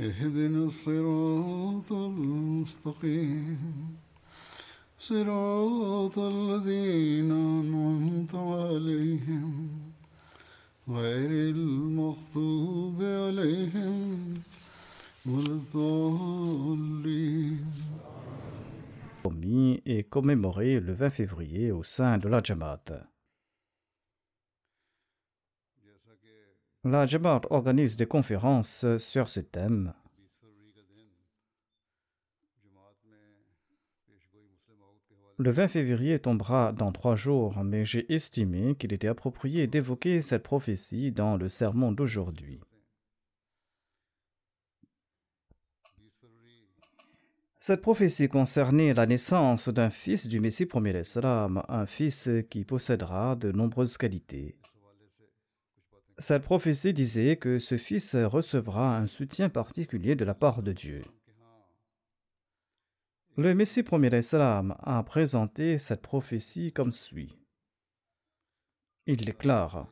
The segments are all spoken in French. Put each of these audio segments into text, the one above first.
اهدنا الصراط المستقيم صراط الذين أنعمت عليهم غير المغضوب عليهم ولا الضالين promis et commémoré le 20 février au sein de la Jamaat. La Jamaat organise des conférences sur ce thème. Le 20 février tombera dans trois jours, mais j'ai estimé qu'il était approprié d'évoquer cette prophétie dans le sermon d'aujourd'hui. Cette prophétie concernait la naissance d'un fils du Messie premier Islam, un fils qui possédera de nombreuses qualités. Cette prophétie disait que ce fils recevra un soutien particulier de la part de Dieu. Le Messie premier Islam a présenté cette prophétie comme suit. Il déclare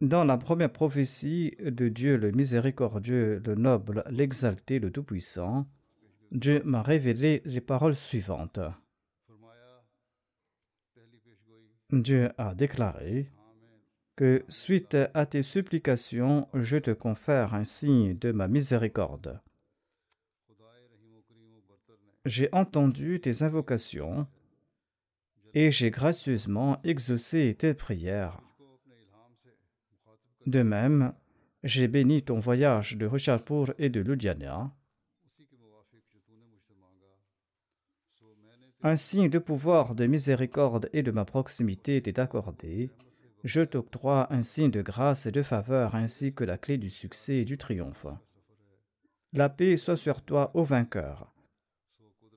Dans la première prophétie de Dieu le miséricordieux, le noble, l'exalté, le tout-puissant, Dieu m'a révélé les paroles suivantes. Dieu a déclaré que suite à tes supplications, je te confère un signe de ma miséricorde. J'ai entendu tes invocations et j'ai gracieusement exaucé tes prières. De même, j'ai béni ton voyage de Rishalpur et de Ludhiana. Un signe de pouvoir, de miséricorde et de ma proximité t'est accordé. Je t'octroie un signe de grâce et de faveur ainsi que la clé du succès et du triomphe. La paix soit sur toi, ô vainqueur.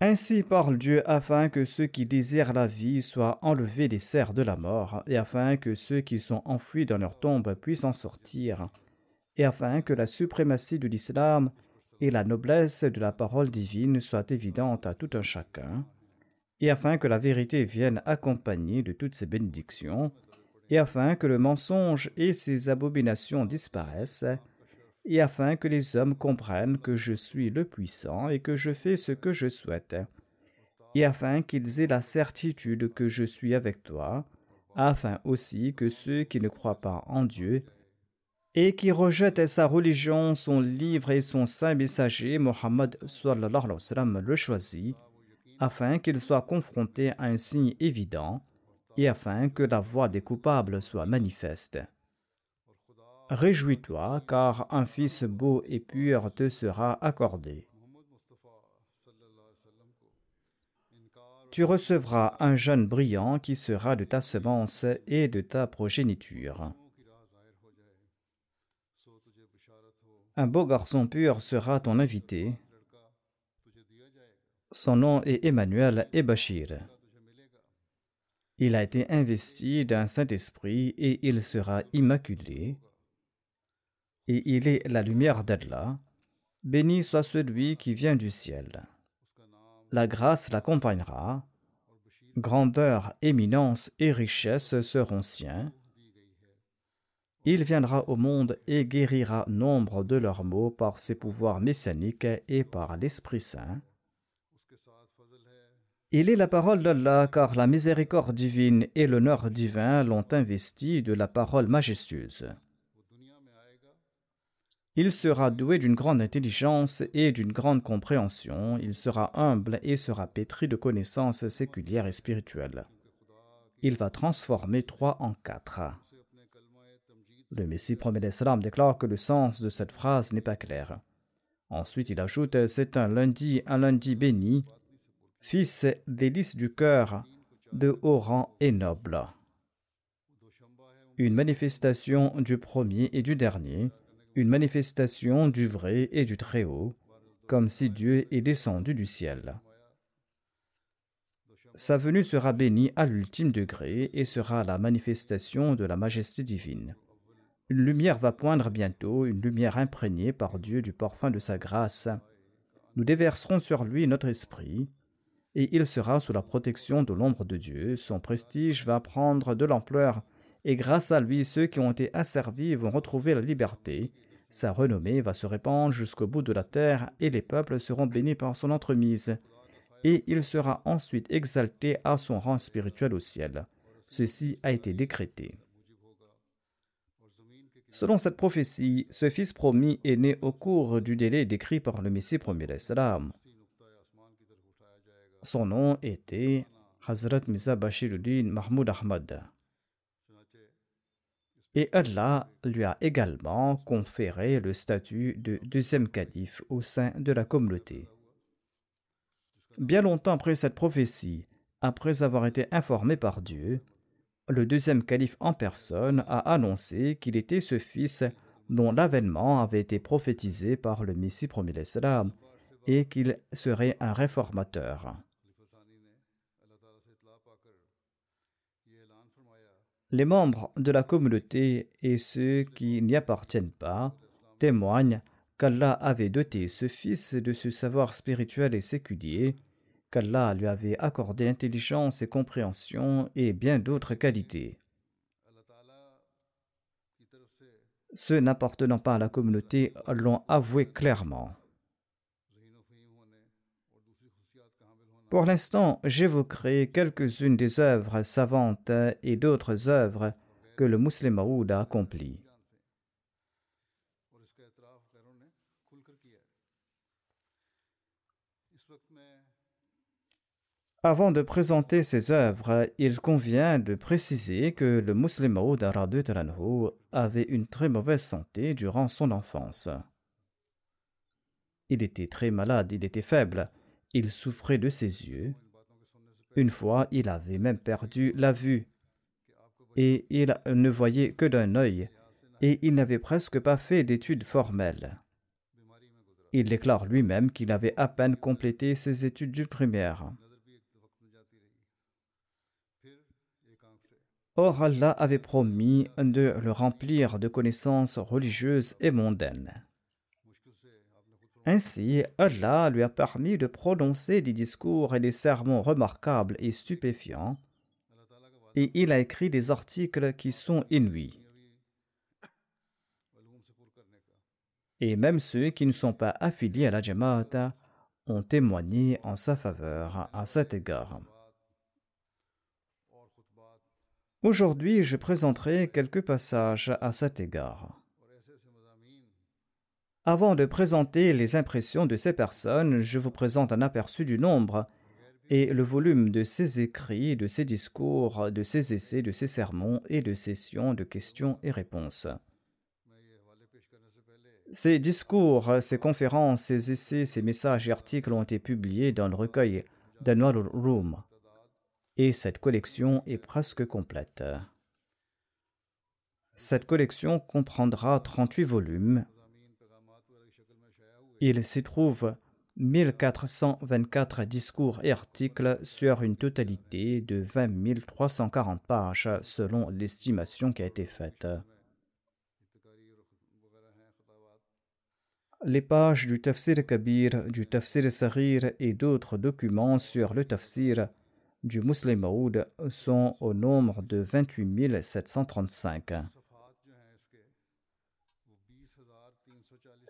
Ainsi parle Dieu afin que ceux qui désirent la vie soient enlevés des serres de la mort, et afin que ceux qui sont enfouis dans leur tombe puissent en sortir, et afin que la suprématie de l'islam et la noblesse de la parole divine soient évidentes à tout un chacun, et afin que la vérité vienne accompagnée de toutes ces bénédictions, et afin que le mensonge et ses abominations disparaissent, et afin que les hommes comprennent que je suis le puissant et que je fais ce que je souhaite, et afin qu'ils aient la certitude que je suis avec toi, afin aussi que ceux qui ne croient pas en Dieu et qui rejettent sa religion, son livre et son saint messager, Mohammed le choisit, afin qu'ils soient confrontés à un signe évident et afin que la voix des coupables soit manifeste. Réjouis-toi, car un fils beau et pur te sera accordé. Tu recevras un jeune brillant qui sera de ta semence et de ta progéniture. Un beau garçon pur sera ton invité. Son nom est Emmanuel et Bachir. Il a été investi d'un Saint-Esprit et il sera immaculé et il est la lumière d'Allah. Béni soit celui qui vient du ciel. La grâce l'accompagnera. Grandeur, éminence et richesse seront siens. Il viendra au monde et guérira nombre de leurs maux par ses pouvoirs messianiques et par l'Esprit Saint. Il est la parole d'Allah car la miséricorde divine et l'honneur divin l'ont investi de la parole majestueuse. Il sera doué d'une grande intelligence et d'une grande compréhension, il sera humble et sera pétri de connaissances séculières et spirituelles. Il va transformer trois en quatre. Le Messie premier l'Islam déclare que le sens de cette phrase n'est pas clair. Ensuite, il ajoute C'est un lundi, un lundi béni, fils délice du cœur, de haut rang et noble. Une manifestation du premier et du dernier une manifestation du vrai et du Très-Haut, comme si Dieu est descendu du ciel. Sa venue sera bénie à l'ultime degré et sera la manifestation de la majesté divine. Une lumière va poindre bientôt, une lumière imprégnée par Dieu du parfum de sa grâce. Nous déverserons sur lui notre esprit, et il sera sous la protection de l'ombre de Dieu. Son prestige va prendre de l'ampleur, et grâce à lui, ceux qui ont été asservis vont retrouver la liberté, sa renommée va se répandre jusqu'au bout de la terre et les peuples seront bénis par son entremise. Et il sera ensuite exalté à son rang spirituel au ciel. Ceci a été décrété. Selon cette prophétie, ce fils promis est né au cours du délai décrit par le Messie premier. Son nom était Hazrat Mirza Bashiruddin Mahmoud Ahmad et Allah lui a également conféré le statut de deuxième calife au sein de la communauté. Bien longtemps après cette prophétie, après avoir été informé par Dieu, le deuxième calife en personne a annoncé qu'il était ce fils dont l'avènement avait été prophétisé par le Messie premier et qu'il serait un réformateur. Les membres de la communauté et ceux qui n'y appartiennent pas témoignent qu'Allah avait doté ce fils de ce savoir spirituel et séculier, qu'Allah lui avait accordé intelligence et compréhension et bien d'autres qualités. Ceux n'appartenant pas à la communauté l'ont avoué clairement. Pour l'instant, j'évoquerai quelques-unes des œuvres savantes et d'autres œuvres que le musulman Maoud a accomplies. Avant de présenter ces œuvres, il convient de préciser que le musulman Maoud avait une très mauvaise santé durant son enfance. Il était très malade, il était faible, il souffrait de ses yeux. Une fois, il avait même perdu la vue. Et il ne voyait que d'un œil, et il n'avait presque pas fait d'études formelles. Il déclare lui-même qu'il avait à peine complété ses études du primaire. Or Allah avait promis de le remplir de connaissances religieuses et mondaines. Ainsi, Allah lui a permis de prononcer des discours et des sermons remarquables et stupéfiants, et il a écrit des articles qui sont inouïs. Et même ceux qui ne sont pas affiliés à la Jamaat ont témoigné en sa faveur à cet égard. Aujourd'hui, je présenterai quelques passages à cet égard. Avant de présenter les impressions de ces personnes, je vous présente un aperçu du nombre et le volume de ces écrits, de ces discours, de ces essais, de ces sermons et de sessions de questions et réponses. Ces discours, ces conférences, ces essais, ces messages et articles ont été publiés dans le recueil d'Anwar Room et cette collection est presque complète. Cette collection comprendra 38 volumes il s'y trouve 1424 discours et articles sur une totalité de 20 340 pages selon l'estimation qui a été faite. Les pages du Tafsir Kabir, du Tafsir Sahir et d'autres documents sur le Tafsir du Muslim Maoud sont au nombre de 28 735.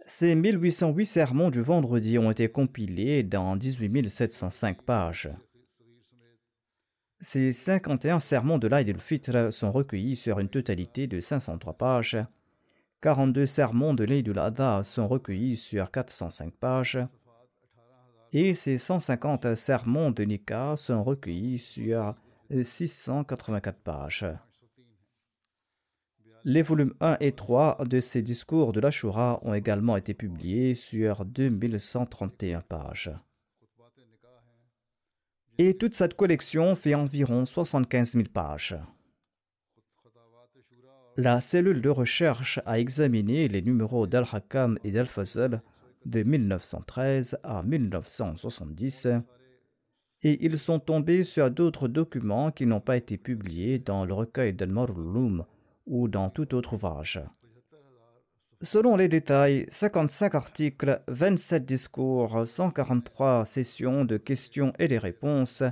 Ces 1808 sermons du vendredi ont été compilés dans 18 705 pages. Ces 51 sermons de l'Aïd el-Fitr sont recueillis sur une totalité de 503 pages. 42 sermons de l'Eid al-Adha sont recueillis sur 405 pages et ces 150 sermons de Nika sont recueillis sur 684 pages. Les volumes 1 et 3 de ces discours de l'Ashura ont également été publiés sur 2131 pages. Et toute cette collection fait environ 75 000 pages. La cellule de recherche a examiné les numéros d'Al-Hakam et d'Al-Fazl de 1913 à 1970 et ils sont tombés sur d'autres documents qui n'ont pas été publiés dans le recueil d'Al-Marulum ou dans tout autre ouvrage. Selon les détails, 55 articles, 27 discours, 143 sessions de questions et des réponses,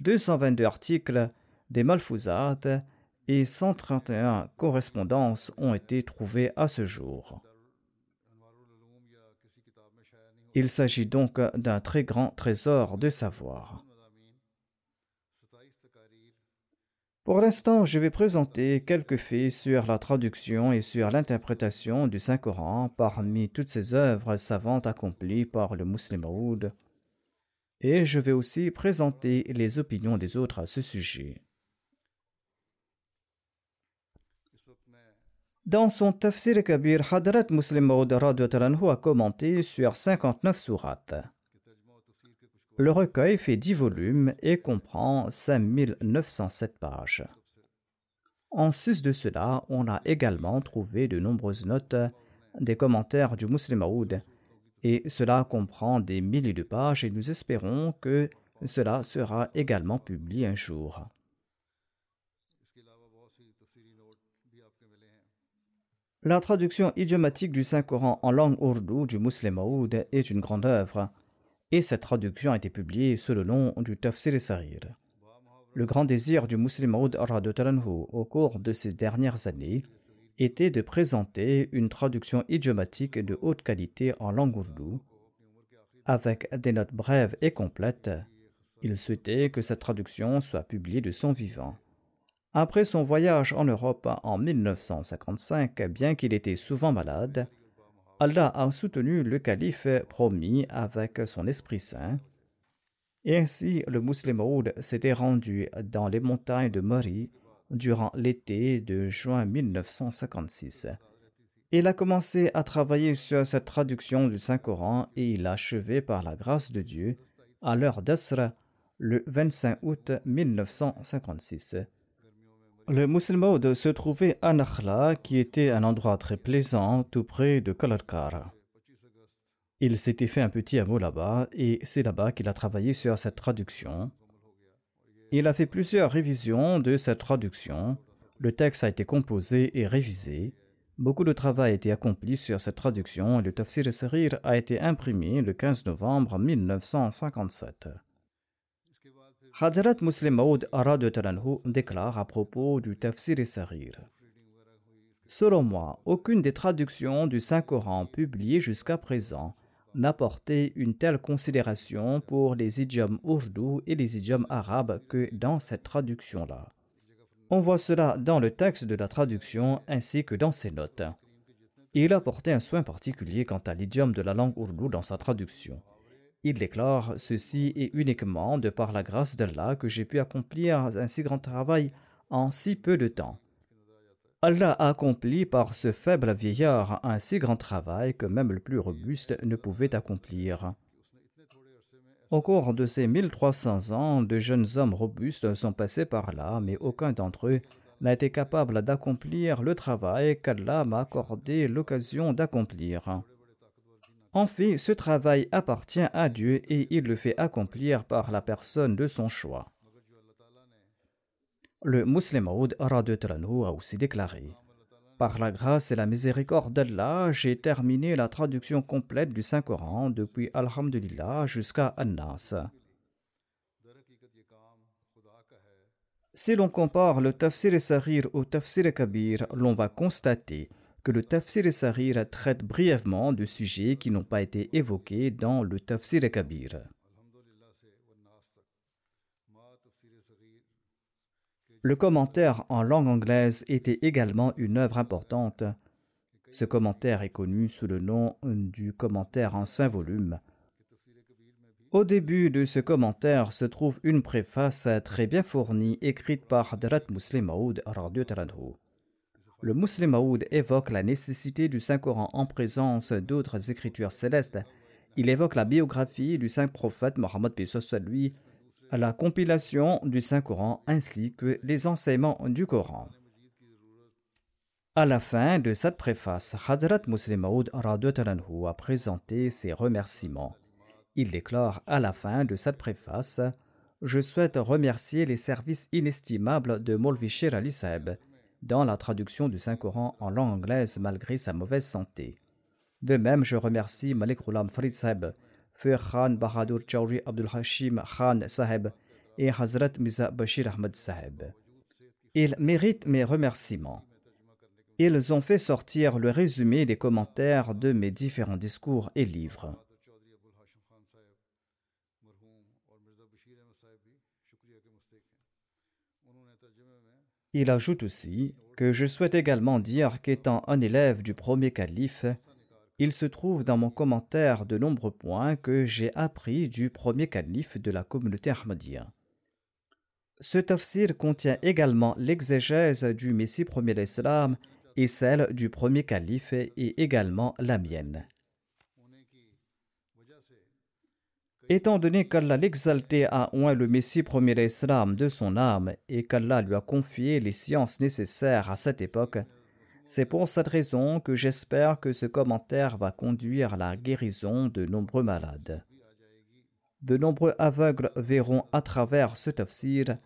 222 articles, des malfouzat et 131 correspondances ont été trouvées à ce jour. Il s'agit donc d'un très grand trésor de savoir. Pour l'instant, je vais présenter quelques faits sur la traduction et sur l'interprétation du Saint-Coran parmi toutes ces œuvres savantes accomplies par le Muslim Maud. Et je vais aussi présenter les opinions des autres à ce sujet. Dans son Tafsir Kabir, Hadrat Muslim Maud a commenté sur 59 sourates. Le recueil fait 10 volumes et comprend 5907 pages. En sus de cela, on a également trouvé de nombreuses notes, des commentaires du Muslim Aoud, et cela comprend des milliers de pages et nous espérons que cela sera également publié un jour. La traduction idiomatique du Saint-Coran en langue ourdou du Muslim Aoud est une grande œuvre et cette traduction a été publiée sous le nom du Tafsir Sarir. Le grand désir du musulman Maud au cours de ces dernières années était de présenter une traduction idiomatique de haute qualité en langue ourdou, avec des notes brèves et complètes. Il souhaitait que cette traduction soit publiée de son vivant. Après son voyage en Europe en 1955, bien qu'il était souvent malade, Allah a soutenu le calife promis avec son Esprit Saint. Et ainsi, le musulman s'était rendu dans les montagnes de Mori durant l'été de juin 1956. Il a commencé à travailler sur cette traduction du Saint-Coran et il a achevé par la grâce de Dieu à l'heure d'Asra le 25 août 1956. Le musulman se trouvait à Nakhla, qui était un endroit très plaisant, tout près de Kalarkar. Il s'était fait un petit hameau là-bas, et c'est là-bas qu'il a travaillé sur cette traduction. Il a fait plusieurs révisions de cette traduction. Le texte a été composé et révisé. Beaucoup de travail a été accompli sur cette traduction et le Tafsir Sarir a été imprimé le 15 novembre 1957. Hadrat Muslim Maud déclare à propos du Tafsir et Sarir. Selon moi, aucune des traductions du Saint-Coran publiées jusqu'à présent n'a porté une telle considération pour les idiomes ourdou et les idiomes arabes que dans cette traduction-là. On voit cela dans le texte de la traduction ainsi que dans ses notes. Il a porté un soin particulier quant à l'idiome de la langue ourdou dans sa traduction. Il déclare ceci est uniquement de par la grâce d'Allah que j'ai pu accomplir un si grand travail en si peu de temps. Allah a accompli par ce faible vieillard un si grand travail que même le plus robuste ne pouvait accomplir. Au cours de ces 1300 ans, de jeunes hommes robustes sont passés par là, mais aucun d'entre eux n'a été capable d'accomplir le travail qu'Allah m'a accordé l'occasion d'accomplir. En fait, ce travail appartient à Dieu et il le fait accomplir par la personne de son choix. Le musulman Aoud a aussi déclaré Par la grâce et la miséricorde d'Allah, j'ai terminé la traduction complète du Saint-Coran depuis Alhamdulillah jusqu'à An-Nas. Si l'on compare le Tafsir et Sarir au Tafsir et Kabir, l'on va constater que le Tafsir et Sarir traite brièvement de sujets qui n'ont pas été évoqués dans le Tafsir et Kabir. Le commentaire en langue anglaise était également une œuvre importante. Ce commentaire est connu sous le nom du commentaire en cinq volumes. Au début de ce commentaire se trouve une préface très bien fournie écrite par Hadrat Muslim Maud Le Muslim Maud évoque la nécessité du Saint-Coran en présence d'autres écritures célestes. Il évoque la biographie du saint prophète Mohammed lui, la compilation du Saint-Coran ainsi que les enseignements du Coran. À la fin de cette préface, Hadrat Muslim Maud a présenté ses remerciements. Il déclare à la fin de cette préface Je souhaite remercier les services inestimables de Molvi Shir Ali Saeb dans la traduction du Saint-Coran en langue anglaise malgré sa mauvaise santé. De même, je remercie Malik Rulam Farid Saeb, Fir Khan Bahadur Chowri Abdul Hashim Khan Saheb et Hazrat Miza Bashir Ahmed Saheb. Ils méritent mes remerciements. Ils ont fait sortir le résumé des commentaires de mes différents discours et livres. Il ajoute aussi que je souhaite également dire qu'étant un élève du premier calife, il se trouve dans mon commentaire de nombreux points que j'ai appris du premier calife de la communauté Ahmadiyya. Ce tafsir contient également l'exégèse du Messie premier l'Islam et celle du premier calife et également la mienne. Étant donné qu'Allah l'exalté a oint le Messie premier l'Islam de son âme et qu'Allah lui a confié les sciences nécessaires à cette époque, c'est pour cette raison que j'espère que ce commentaire va conduire à la guérison de nombreux malades. De nombreux aveugles verront à travers ce tafsir,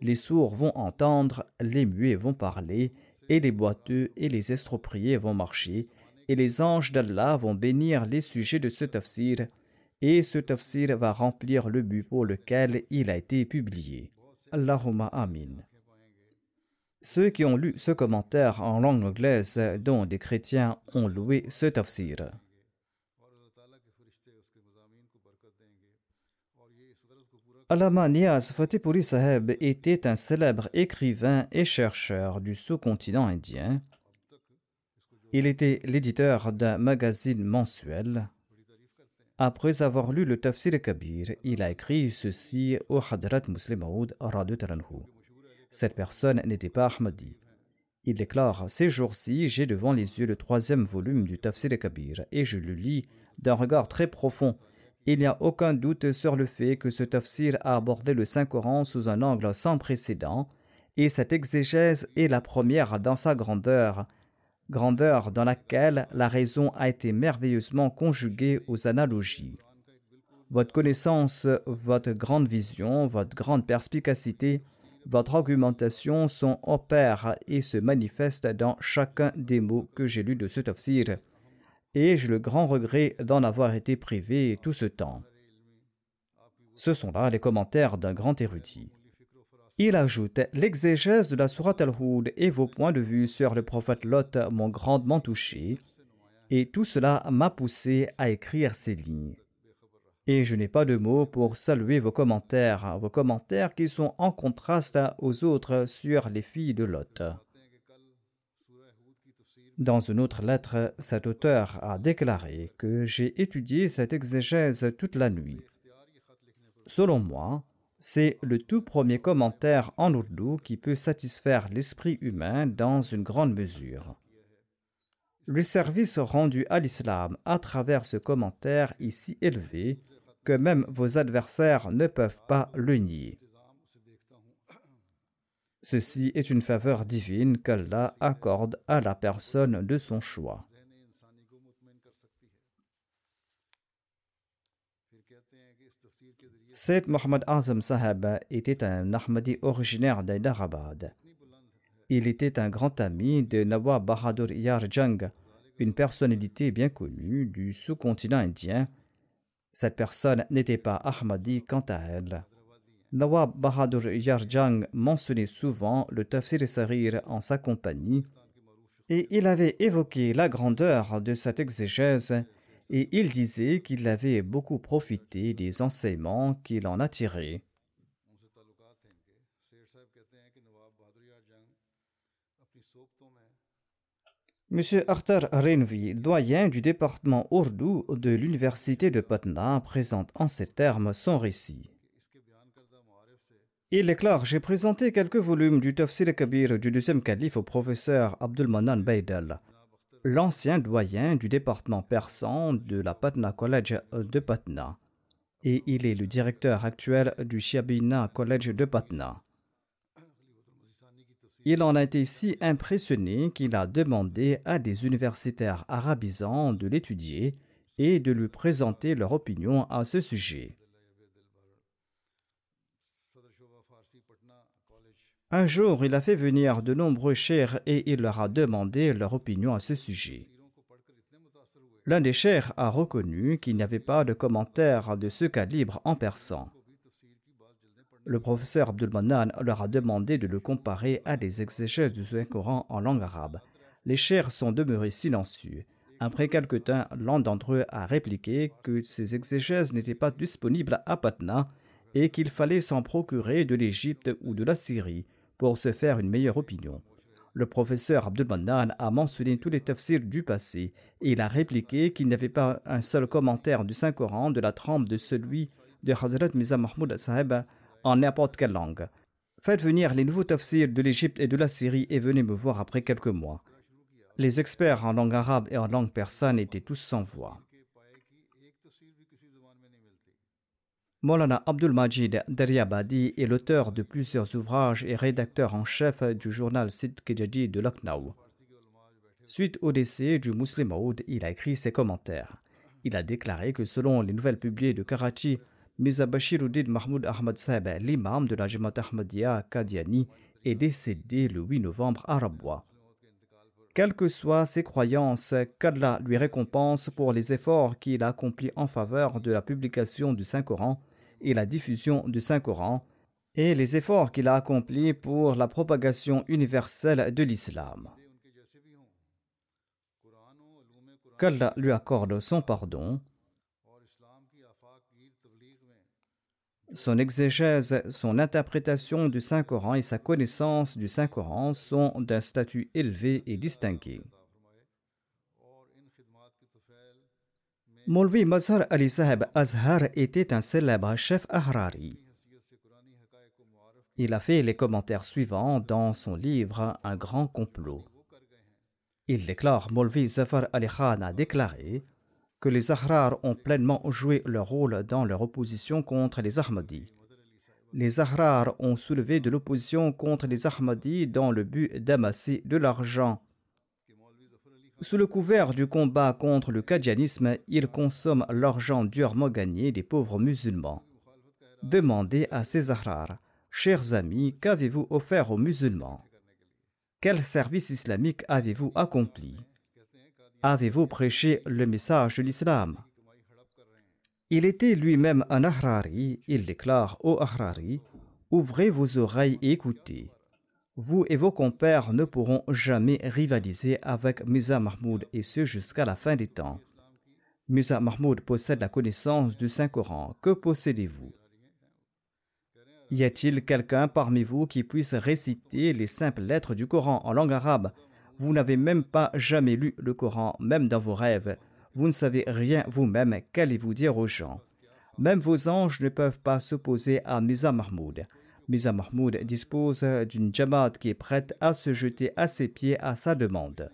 les sourds vont entendre, les muets vont parler, et les boiteux et les estropriés vont marcher, et les anges d'Allah vont bénir les sujets de ce tafsir, et ce tafsir va remplir le but pour lequel il a été publié. Allahumma amin. Ceux qui ont lu ce commentaire en langue anglaise, dont des chrétiens, ont loué ce tafsir. Alama Niaz Fatipuri Saheb était un célèbre écrivain et chercheur du sous-continent indien. Il était l'éditeur d'un magazine mensuel. Après avoir lu le Tafsir Kabir, il a écrit ceci au Hadrat Muslim Maud Cette personne n'était pas Ahmadi. Il déclare Ces jours-ci, j'ai devant les yeux le troisième volume du Tafsir Kabir et je le lis d'un regard très profond. Il n'y a aucun doute sur le fait que ce tafsir a abordé le Saint-Coran sous un angle sans précédent, et cette exégèse est la première dans sa grandeur, grandeur dans laquelle la raison a été merveilleusement conjuguée aux analogies. Votre connaissance, votre grande vision, votre grande perspicacité, votre argumentation sont au et se manifestent dans chacun des mots que j'ai lus de ce tafsir et j'ai le grand regret d'en avoir été privé tout ce temps. Ce sont là les commentaires d'un grand érudit. Il ajoute L'exégèse de la Sourate al-Hud et vos points de vue sur le prophète Lot m'ont grandement touché, et tout cela m'a poussé à écrire ces lignes. Et je n'ai pas de mots pour saluer vos commentaires, vos commentaires qui sont en contraste aux autres sur les filles de Lot. Dans une autre lettre, cet auteur a déclaré que j'ai étudié cette exégèse toute la nuit. Selon moi, c'est le tout premier commentaire en ourdou qui peut satisfaire l'esprit humain dans une grande mesure. Le service rendu à l'islam à travers ce commentaire est si élevé que même vos adversaires ne peuvent pas le nier. Ceci est une faveur divine qu'Allah accorde à la personne de son choix. Sayyid Mohammed Azam Sahab était un Ahmadi originaire d'Hyderabad. Il était un grand ami de Nawab Bahadur Yarjang, une personnalité bien connue du sous-continent indien. Cette personne n'était pas Ahmadi quant à elle. Nawab Bahadur Yarjang mentionnait souvent le Tafsir Sarir en sa compagnie et il avait évoqué la grandeur de cette exégèse et il disait qu'il avait beaucoup profité des enseignements qu'il en a tirés. M. Arthur Renvi, doyen du département Urdu de l'université de Patna, présente en ces termes son récit. Il déclare J'ai présenté quelques volumes du Tafsir Kabir du deuxième calife au professeur Abdulmanan Baidal, l'ancien doyen du département persan de la Patna College de Patna, et il est le directeur actuel du Shiabina College de Patna. Il en a été si impressionné qu'il a demandé à des universitaires arabisants de l'étudier et de lui présenter leur opinion à ce sujet. Un jour, il a fait venir de nombreux chers et il leur a demandé leur opinion à ce sujet. L'un des chers a reconnu qu'il n'y avait pas de commentaire de ce calibre en persan. Le professeur Abdulmanan leur a demandé de le comparer à des exégèses du Saint-Coran en langue arabe. Les chers sont demeurés silencieux. Après quelque temps, l'un d'entre eux a répliqué que ces exégèses n'étaient pas disponibles à Patna et qu'il fallait s'en procurer de l'Égypte ou de la Syrie pour se faire une meilleure opinion. Le professeur Abdulmanan a mentionné tous les tafsirs du passé et il a répliqué qu'il n'y avait pas un seul commentaire du Saint-Coran de la trempe de celui de Hazrat Miza Mahmoud Sahib en n'importe quelle langue. Faites venir les nouveaux tafsirs de l'Égypte et de la Syrie et venez me voir après quelques mois. Les experts en langue arabe et en langue persane étaient tous sans voix. Molana Abdul Majid Daryabadi est l'auteur de plusieurs ouvrages et rédacteur en chef du journal Sid Kijadi de Lucknow. Suite au décès du Muslim Maud, il a écrit ses commentaires. Il a déclaré que selon les nouvelles publiées de Karachi, Mirza Bashiruddin Mahmoud Ahmad Saeb, l'imam de la Jamaat Ahmadiyya Kadiani, est décédé le 8 novembre à Rabwa. Quelles que soient ses croyances, qu'Allah lui récompense pour les efforts qu'il a accomplis en faveur de la publication du Saint-Coran et la diffusion du Saint-Coran, et les efforts qu'il a accomplis pour la propagation universelle de l'islam. Qu'Allah lui accorde son pardon Son exégèse, son interprétation du Saint-Coran et sa connaissance du Saint-Coran sont d'un statut élevé et distingué. Molvi Mazhar Ali Sahib Azhar était un célèbre chef Ahrari. Il a fait les commentaires suivants dans son livre Un grand complot. Il déclare Molvi Zafar Ali Khan a déclaré que les Ahrar ont pleinement joué leur rôle dans leur opposition contre les Ahmadis. Les Ahrar ont soulevé de l'opposition contre les Ahmadis dans le but d'amasser de l'argent. Sous le couvert du combat contre le kadianisme, ils consomment l'argent durement gagné des pauvres musulmans. Demandez à ces Ahrar, chers amis, qu'avez-vous offert aux musulmans? Quel service islamique avez-vous accompli? Avez-vous prêché le message de l'islam? Il était lui-même un Ahrari. Il déclare au Ahrari Ouvrez vos oreilles et écoutez. Vous et vos compères ne pourront jamais rivaliser avec Musa Mahmoud et ce jusqu'à la fin des temps. Musa Mahmoud possède la connaissance du Saint-Coran. Que possédez-vous? Y a-t-il quelqu'un parmi vous qui puisse réciter les simples lettres du Coran en langue arabe? Vous n'avez même pas jamais lu le Coran, même dans vos rêves. Vous ne savez rien vous-même. Qu'allez-vous dire aux gens? Même vos anges ne peuvent pas s'opposer à Misa Mahmoud. Misa Mahmoud dispose d'une jamaat qui est prête à se jeter à ses pieds à sa demande.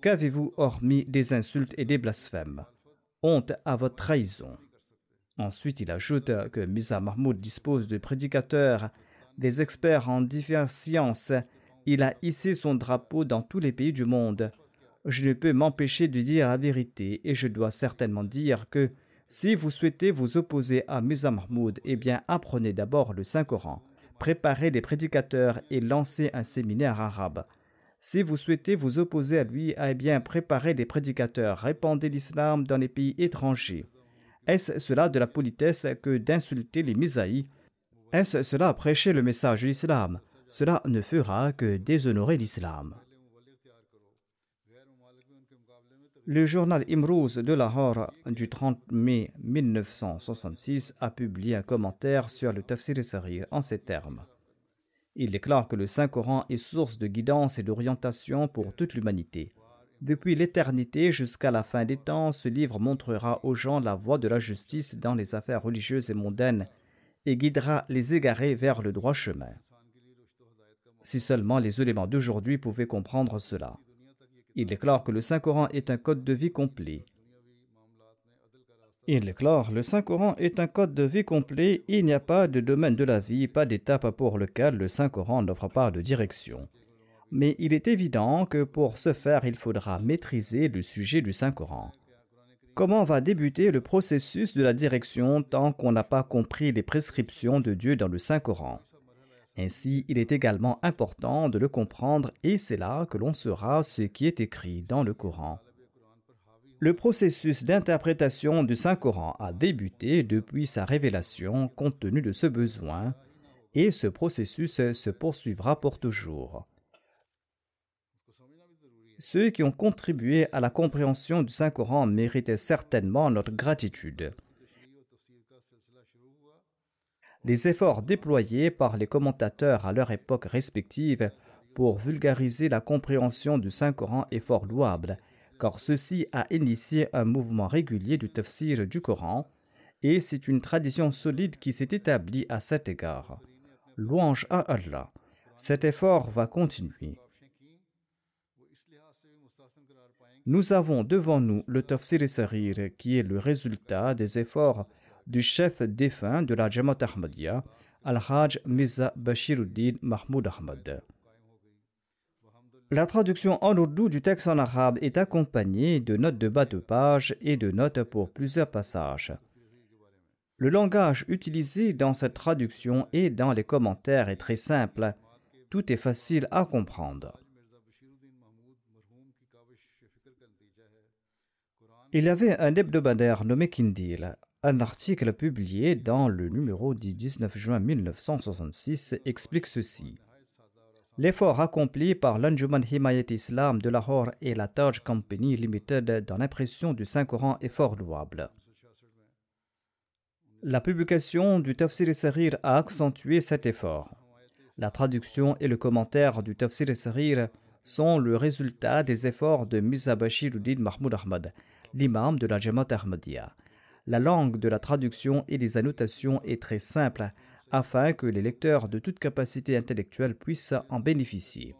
Qu'avez-vous hormis des insultes et des blasphèmes? Honte à votre trahison. Ensuite, il ajoute que Misa Mahmoud dispose de prédicateurs, des experts en diverses sciences il a hissé son drapeau dans tous les pays du monde. Je ne peux m'empêcher de dire la vérité et je dois certainement dire que si vous souhaitez vous opposer à Musa Mahmoud, eh bien apprenez d'abord le Saint-Coran, préparez des prédicateurs et lancez un séminaire arabe. Si vous souhaitez vous opposer à lui, eh bien préparez des prédicateurs, répandez l'islam dans les pays étrangers. Est-ce cela de la politesse que d'insulter les Misaïs? Est-ce cela prêcher le message de l'islam? Cela ne fera que déshonorer l'islam. Le journal Imrouz de Lahore du 30 mai 1966 a publié un commentaire sur le Tafsir Sarir en ces termes. Il déclare que le Saint-Coran est source de guidance et d'orientation pour toute l'humanité. Depuis l'éternité jusqu'à la fin des temps, ce livre montrera aux gens la voie de la justice dans les affaires religieuses et mondaines et guidera les égarés vers le droit chemin. Si seulement les éléments d'aujourd'hui pouvaient comprendre cela. Il déclare que le Saint-Coran est un code de vie complet. Il déclare le Saint-Coran est un code de vie complet. Il n'y a pas de domaine de la vie, pas d'étape pour lequel le Saint-Coran n'offre pas de direction. Mais il est évident que pour ce faire, il faudra maîtriser le sujet du Saint-Coran. Comment va débuter le processus de la direction tant qu'on n'a pas compris les prescriptions de Dieu dans le Saint-Coran? Ainsi, il est également important de le comprendre et c'est là que l'on saura ce qui est écrit dans le Coran. Le processus d'interprétation du Saint-Coran a débuté depuis sa révélation compte tenu de ce besoin, et ce processus se poursuivra pour toujours. Ceux qui ont contribué à la compréhension du Saint-Coran méritaient certainement notre gratitude. Les efforts déployés par les commentateurs à leur époque respective pour vulgariser la compréhension du Saint-Coran est fort louable car ceci a initié un mouvement régulier du tafsir du Coran, et c'est une tradition solide qui s'est établie à cet égard. Louange à Allah. Cet effort va continuer. Nous avons devant nous le tafsir et sarir qui est le résultat des efforts du chef défunt de la Jamaat Ahmadiyya, Al-Hajj Mirza Bashiruddin Mahmoud Ahmad. La traduction en ourdou du texte en arabe est accompagnée de notes de bas de page et de notes pour plusieurs passages. Le langage utilisé dans cette traduction et dans les commentaires est très simple. Tout est facile à comprendre. Il y avait un hebdomadaire nommé Kindil. Un article publié dans le numéro du 19 juin 1966 explique ceci. L'effort accompli par l'Anjuman Himayat Islam de Lahore et la Taj Company Limited dans l'impression du Saint-Coran est fort louable. La publication du Tafsir Sarir a accentué cet effort. La traduction et le commentaire du Tafsir Sarir sont le résultat des efforts de Mirza Bashiruddin Mahmoud Ahmad, l'imam de la Jamaat Ahmadiyya. La langue de la traduction et les annotations est très simple afin que les lecteurs de toute capacité intellectuelle puissent en bénéficier.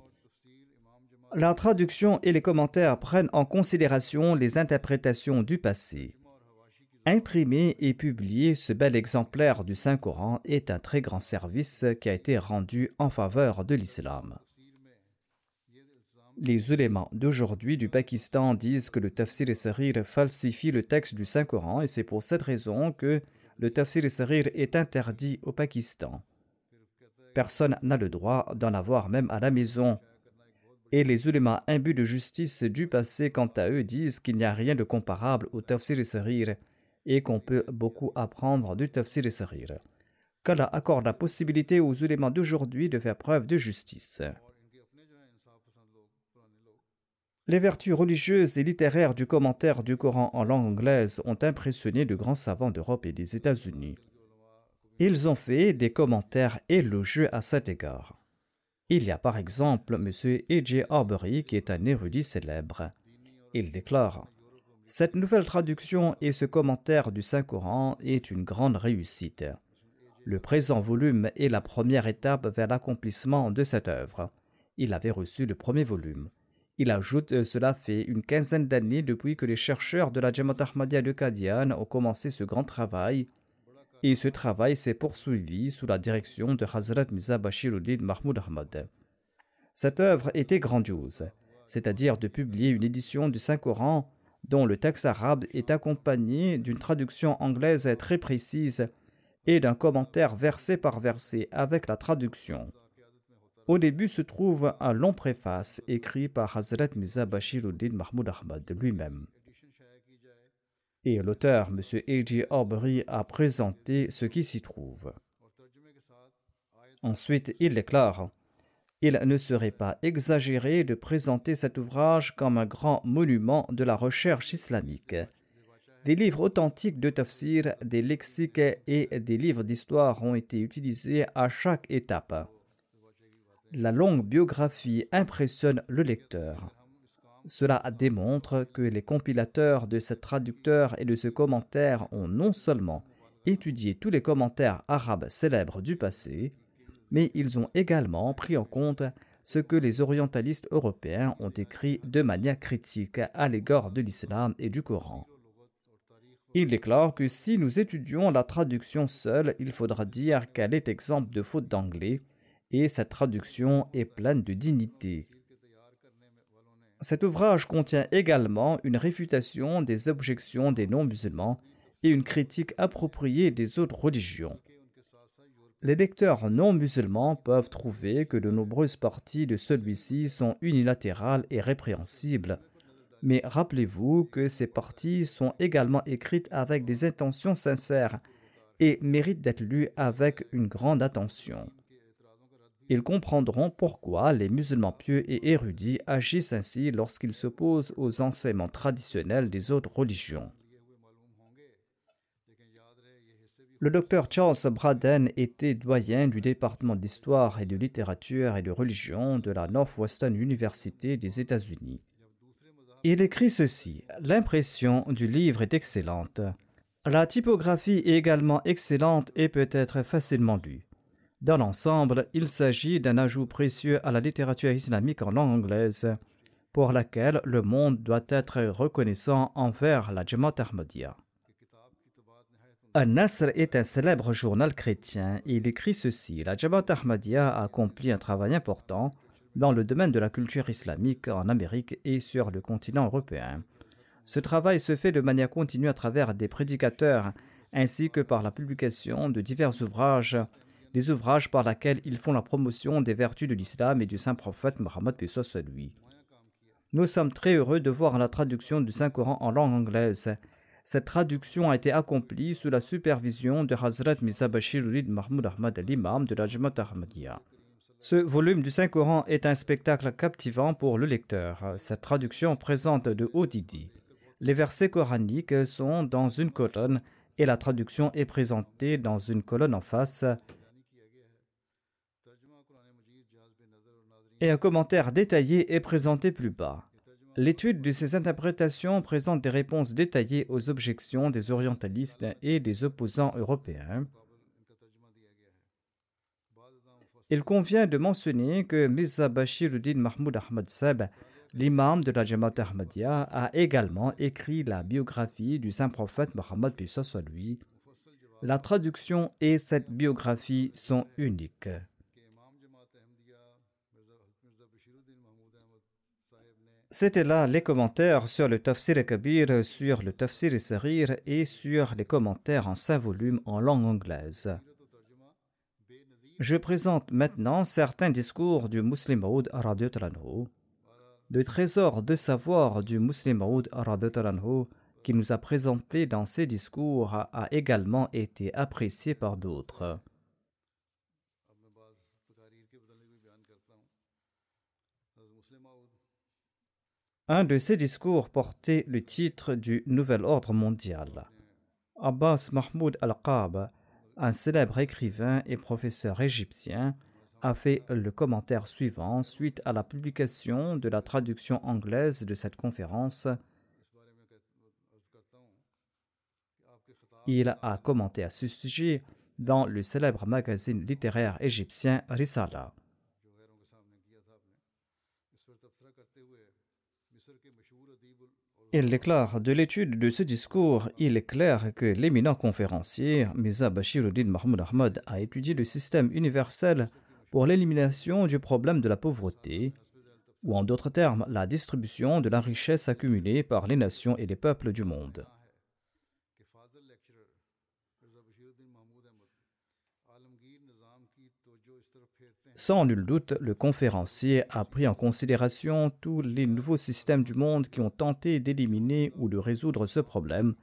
La traduction et les commentaires prennent en considération les interprétations du passé. Imprimer et publier ce bel exemplaire du Saint-Coran est un très grand service qui a été rendu en faveur de l'islam. Les éléments d'aujourd'hui du Pakistan disent que le tafsir et sarir falsifie le texte du Saint-Coran et c'est pour cette raison que le tafsir sarir est interdit au Pakistan. Personne n'a le droit d'en avoir même à la maison. Et les ulémas imbus de justice du passé, quant à eux, disent qu'il n'y a rien de comparable au tafsir sarir et qu'on peut beaucoup apprendre du tafsir sarir. Qu'Allah accorde la possibilité aux ulémas d'aujourd'hui de faire preuve de justice. Les vertus religieuses et littéraires du commentaire du Coran en langue anglaise ont impressionné de grands savants d'Europe et des États-Unis. Ils ont fait des commentaires élogieux à cet égard. Il y a par exemple M. E.J. Arbery qui est un érudit célèbre. Il déclare Cette nouvelle traduction et ce commentaire du Saint-Coran est une grande réussite. Le présent volume est la première étape vers l'accomplissement de cette œuvre. Il avait reçu le premier volume. Il ajoute euh, Cela fait une quinzaine d'années depuis que les chercheurs de la Jamaat Ahmadiyya de ont commencé ce grand travail, et ce travail s'est poursuivi sous la direction de Hazrat Mirza Bashiruddin Mahmoud Ahmad. Cette œuvre était grandiose, c'est-à-dire de publier une édition du Saint-Coran dont le texte arabe est accompagné d'une traduction anglaise très précise et d'un commentaire verset par verset avec la traduction. Au début se trouve un long préface écrit par Hazrat Mirza Bashiruddin Mahmoud Ahmad lui-même. Et l'auteur, M. A.J. Arbery, a présenté ce qui s'y trouve. Ensuite, il déclare Il ne serait pas exagéré de présenter cet ouvrage comme un grand monument de la recherche islamique. Des livres authentiques de tafsir, des lexiques et des livres d'histoire ont été utilisés à chaque étape. La longue biographie impressionne le lecteur. Cela démontre que les compilateurs de ce traducteur et de ce commentaire ont non seulement étudié tous les commentaires arabes célèbres du passé, mais ils ont également pris en compte ce que les orientalistes européens ont écrit de manière critique à l'égard de l'islam et du Coran. Il déclare que si nous étudions la traduction seule, il faudra dire qu'elle est exemple de faute d'anglais, et cette traduction est pleine de dignité. Cet ouvrage contient également une réfutation des objections des non-musulmans et une critique appropriée des autres religions. Les lecteurs non musulmans peuvent trouver que de nombreuses parties de celui-ci sont unilatérales et répréhensibles, mais rappelez-vous que ces parties sont également écrites avec des intentions sincères et méritent d'être lues avec une grande attention. Ils comprendront pourquoi les musulmans pieux et érudits agissent ainsi lorsqu'ils s'opposent aux enseignements traditionnels des autres religions. Le docteur Charles Braden était doyen du département d'histoire et de littérature et de religion de la Northwestern University des États-Unis. Il écrit ceci L'impression du livre est excellente. La typographie est également excellente et peut être facilement lue. Dans l'ensemble, il s'agit d'un ajout précieux à la littérature islamique en langue anglaise, pour laquelle le monde doit être reconnaissant envers la Jamaat Ahmadiyya. An-Nasr est un célèbre journal chrétien il écrit ceci La Jamaat Ahmadiyya a accompli un travail important dans le domaine de la culture islamique en Amérique et sur le continent européen. Ce travail se fait de manière continue à travers des prédicateurs ainsi que par la publication de divers ouvrages des ouvrages par lesquels ils font la promotion des vertus de l'islam et du saint prophète Mohammed soit lui. Nous sommes très heureux de voir la traduction du Saint-Coran en langue anglaise. Cette traduction a été accomplie sous la supervision de Hazrat Misa Bashiruddin Mahmoud Ahmad, l'imam de la Ahmadiyya. Ce volume du Saint-Coran est un spectacle captivant pour le lecteur. Cette traduction présente de hautes idées. Les versets coraniques sont dans une colonne et la traduction est présentée dans une colonne en face et un commentaire détaillé est présenté plus bas. L'étude de ces interprétations présente des réponses détaillées aux objections des orientalistes et des opposants européens. Il convient de mentionner que Mirza Bashiruddin Mahmoud Ahmad Seb, l'imam de la Jamaat Ahmadiyya, a également écrit la biographie du saint prophète Mohammed lui. La traduction et cette biographie sont uniques. C'était là les commentaires sur le Tafsir Kabir, sur le Tafsir Sarir et sur les commentaires en cinq volumes en langue anglaise. Je présente maintenant certains discours du Muslim Maud Radiotalanho. Le trésor de savoir du Muslim Maud Radiotalanho qui nous a présenté dans ses discours a également été apprécié par d'autres. Un de ses discours portait le titre du Nouvel Ordre mondial. Abbas Mahmoud Al-Qab, un célèbre écrivain et professeur égyptien, a fait le commentaire suivant suite à la publication de la traduction anglaise de cette conférence. Il a commenté à ce sujet dans le célèbre magazine littéraire égyptien Risala. Il déclare De l'étude de ce discours, il est clair que l'éminent conférencier Mirza Bashiruddin Mahmoud Ahmad a étudié le système universel pour l'élimination du problème de la pauvreté, ou en d'autres termes, la distribution de la richesse accumulée par les nations et les peuples du monde. Sans nul doute, le conférencier a pris en considération tous les nouveaux systèmes du monde qui ont tenté d'éliminer ou de résoudre ce problème,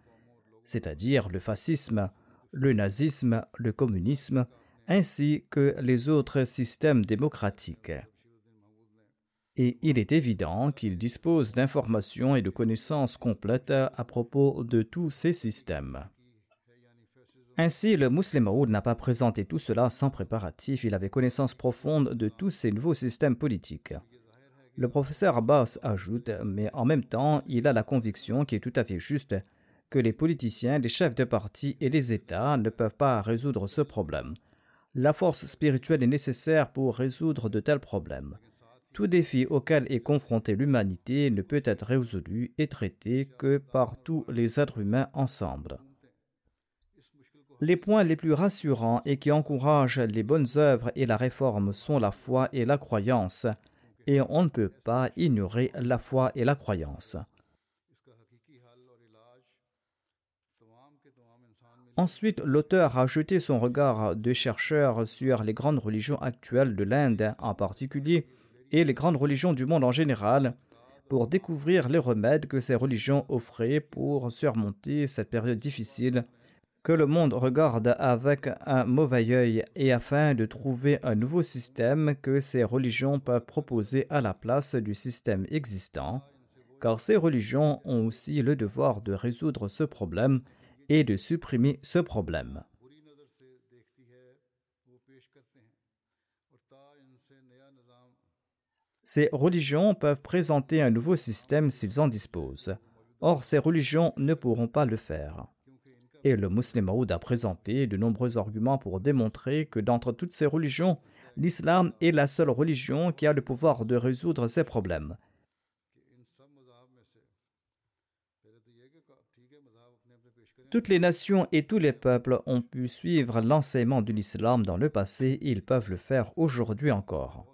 c'est-à-dire le fascisme, le nazisme, le communisme, ainsi que les autres systèmes démocratiques. Et il est évident qu'il dispose d'informations et de connaissances complètes à propos de tous ces systèmes. Ainsi, le musulman Maoud n'a pas présenté tout cela sans préparatif, il avait connaissance profonde de tous ces nouveaux systèmes politiques. Le professeur Abbas ajoute, mais en même temps, il a la conviction qui est tout à fait juste que les politiciens, les chefs de parti et les États ne peuvent pas résoudre ce problème. La force spirituelle est nécessaire pour résoudre de tels problèmes. Tout défi auquel est confrontée l'humanité ne peut être résolu et traité que par tous les êtres humains ensemble. Les points les plus rassurants et qui encouragent les bonnes œuvres et la réforme sont la foi et la croyance, et on ne peut pas ignorer la foi et la croyance. Ensuite, l'auteur a jeté son regard de chercheur sur les grandes religions actuelles de l'Inde en particulier et les grandes religions du monde en général pour découvrir les remèdes que ces religions offraient pour surmonter cette période difficile que le monde regarde avec un mauvais œil et afin de trouver un nouveau système que ces religions peuvent proposer à la place du système existant, car ces religions ont aussi le devoir de résoudre ce problème et de supprimer ce problème. Ces religions peuvent présenter un nouveau système s'ils en disposent. Or, ces religions ne pourront pas le faire. Et le musulman Maoud a présenté de nombreux arguments pour démontrer que d'entre toutes ces religions, l'islam est la seule religion qui a le pouvoir de résoudre ces problèmes. Toutes les nations et tous les peuples ont pu suivre l'enseignement de l'islam dans le passé et ils peuvent le faire aujourd'hui encore.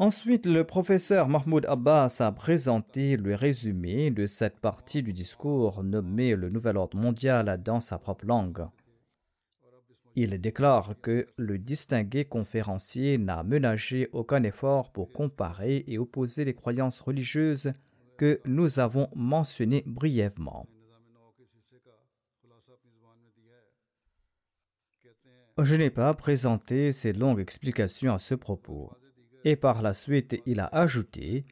Ensuite, le professeur Mahmoud Abbas a présenté le résumé de cette partie du discours nommé le Nouvel Ordre mondial dans sa propre langue. Il déclare que le distingué conférencier n'a ménagé aucun effort pour comparer et opposer les croyances religieuses que nous avons mentionnées brièvement. Je n'ai pas présenté ces longues explications à ce propos. Et par la suite, il a ajouté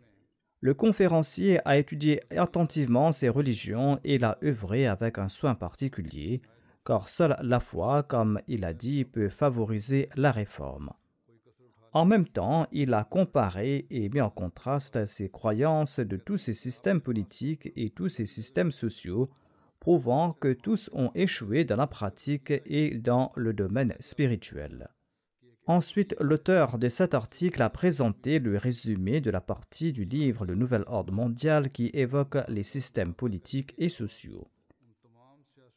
Le conférencier a étudié attentivement ces religions et l'a œuvré avec un soin particulier, car seule la foi, comme il a dit, peut favoriser la réforme. En même temps, il a comparé et mis en contraste ces croyances de tous ces systèmes politiques et tous ces systèmes sociaux, prouvant que tous ont échoué dans la pratique et dans le domaine spirituel. Ensuite, l'auteur de cet article a présenté le résumé de la partie du livre Le Nouvel Ordre mondial qui évoque les systèmes politiques et sociaux.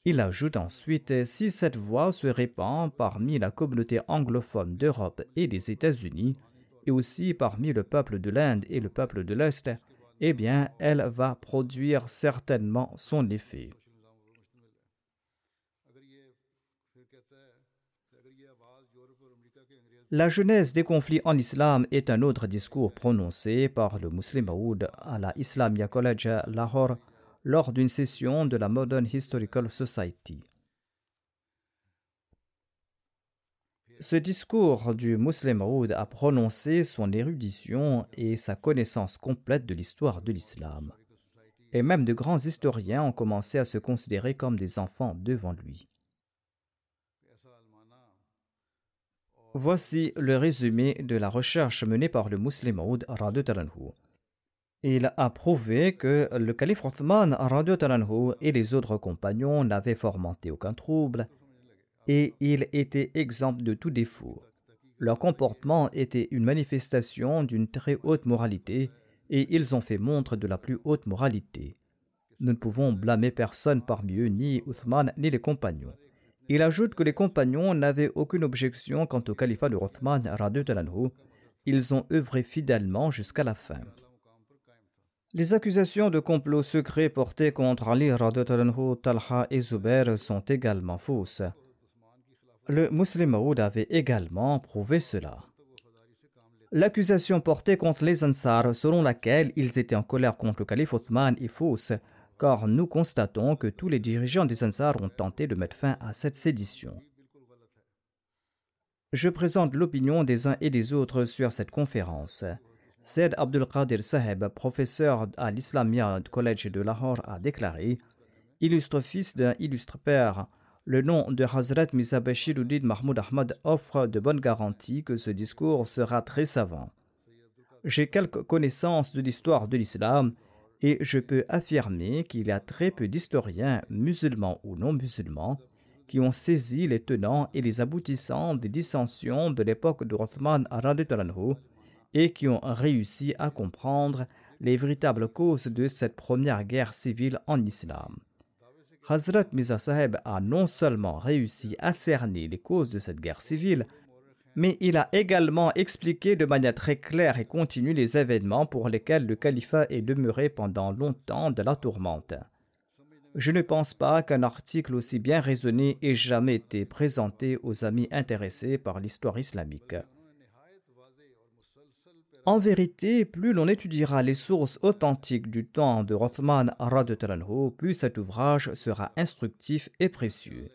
Il ajoute ensuite si cette voix se répand parmi la communauté anglophone d'Europe et des États-Unis, et aussi parmi le peuple de l'Inde et le peuple de l'Est, eh bien, elle va produire certainement son effet. La genèse des conflits en islam est un autre discours prononcé par le musulman Maoud à la Islamia College Lahore lors d'une session de la Modern Historical Society. Ce discours du musulman Maoud a prononcé son érudition et sa connaissance complète de l'histoire de l'islam. Et même de grands historiens ont commencé à se considérer comme des enfants devant lui. Voici le résumé de la recherche menée par le musulman Maud Il a prouvé que le calife Othman et les autres compagnons n'avaient fomenté aucun trouble et il était exempt de tout défaut. Leur comportement était une manifestation d'une très haute moralité et ils ont fait montre de la plus haute moralité. Nous ne pouvons blâmer personne parmi eux, ni Uthman ni les compagnons. Il ajoute que les compagnons n'avaient aucune objection quant au califat de Rothman. Ils ont œuvré fidèlement jusqu'à la fin. Les accusations de complot secret portées contre Ali, Talha et Zubair sont également fausses. Le musulman Maoud avait également prouvé cela. L'accusation portée contre les Ansar, selon laquelle ils étaient en colère contre le calife Othman, est fausse car nous constatons que tous les dirigeants des Ansar ont tenté de mettre fin à cette sédition. Je présente l'opinion des uns et des autres sur cette conférence. Said Abdul Qadir Saheb, professeur à l'Islamia College de Lahore, a déclaré Illustre fils d'un illustre père, le nom de Hazrat Misa Bashiruddin Mahmoud Ahmad offre de bonnes garanties que ce discours sera très savant. J'ai quelques connaissances de l'histoire de l'islam et je peux affirmer qu'il y a très peu d'historiens, musulmans ou non musulmans, qui ont saisi les tenants et les aboutissants des dissensions de l'époque de Rothman et qui ont réussi à comprendre les véritables causes de cette première guerre civile en islam. Hazrat Mirza Sahib a non seulement réussi à cerner les causes de cette guerre civile, mais il a également expliqué de manière très claire et continue les événements pour lesquels le califat est demeuré pendant longtemps de la tourmente. Je ne pense pas qu'un article aussi bien raisonné ait jamais été présenté aux amis intéressés par l'histoire islamique. En vérité, plus l'on étudiera les sources authentiques du temps de Rothman Talanho, plus cet ouvrage sera instructif et précieux.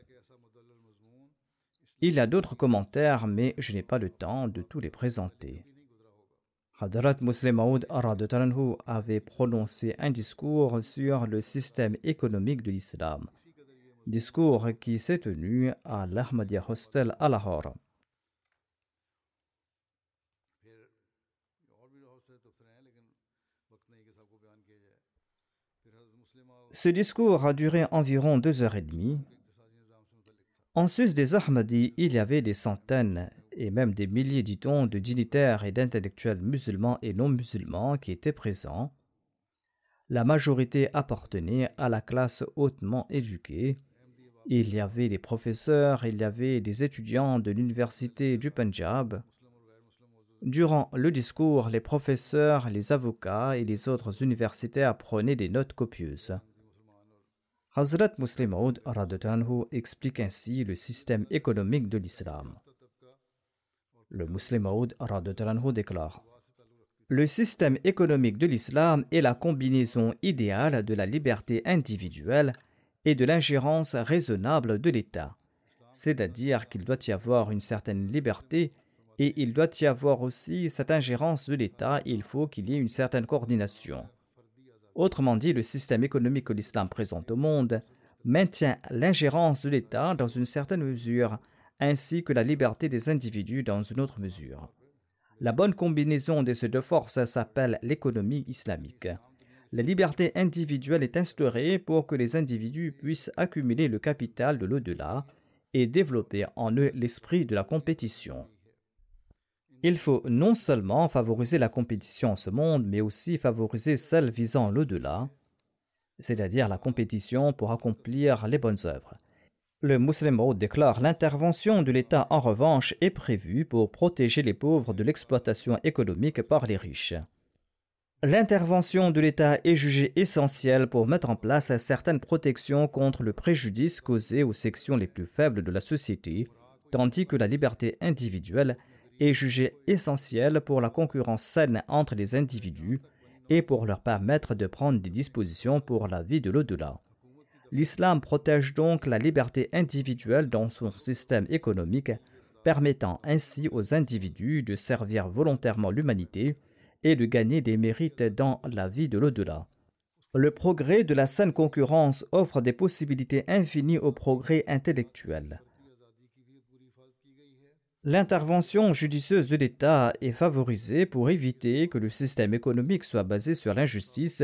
Il y a d'autres commentaires, mais je n'ai pas le temps de tous les présenter. Hadrat Muslim Maud avait prononcé un discours sur le système économique de l'islam, discours qui s'est tenu à l'Ahmadiyya Hostel à Lahore. Ce discours a duré environ deux heures et demie. En Suisse des Ahmadis, il y avait des centaines et même des milliers, dit-on, de dignitaires et d'intellectuels musulmans et non musulmans qui étaient présents. La majorité appartenait à la classe hautement éduquée. Il y avait des professeurs, il y avait des étudiants de l'université du Punjab. Durant le discours, les professeurs, les avocats et les autres universitaires prenaient des notes copieuses. Hazrat Muslim Maud explique ainsi le système économique de l'islam. Le Muslim Maud déclare Le système économique de l'islam est la combinaison idéale de la liberté individuelle et de l'ingérence raisonnable de l'État. C'est-à-dire qu'il doit y avoir une certaine liberté et il doit y avoir aussi cette ingérence de l'État, il faut qu'il y ait une certaine coordination. Autrement dit, le système économique que l'islam présente au monde maintient l'ingérence de l'État dans une certaine mesure, ainsi que la liberté des individus dans une autre mesure. La bonne combinaison de ces deux forces s'appelle l'économie islamique. La liberté individuelle est instaurée pour que les individus puissent accumuler le capital de l'au-delà et développer en eux l'esprit de la compétition. Il faut non seulement favoriser la compétition en ce monde, mais aussi favoriser celle visant l'au-delà, c'est-à-dire la compétition pour accomplir les bonnes œuvres. Le musulman déclare l'intervention de l'État en revanche est prévue pour protéger les pauvres de l'exploitation économique par les riches. L'intervention de l'État est jugée essentielle pour mettre en place certaines protections contre le préjudice causé aux sections les plus faibles de la société, tandis que la liberté individuelle est jugé essentiel pour la concurrence saine entre les individus et pour leur permettre de prendre des dispositions pour la vie de l'au-delà. L'islam protège donc la liberté individuelle dans son système économique, permettant ainsi aux individus de servir volontairement l'humanité et de gagner des mérites dans la vie de l'au-delà. Le progrès de la saine concurrence offre des possibilités infinies au progrès intellectuel. L'intervention judicieuse de l'État est favorisée pour éviter que le système économique soit basé sur l'injustice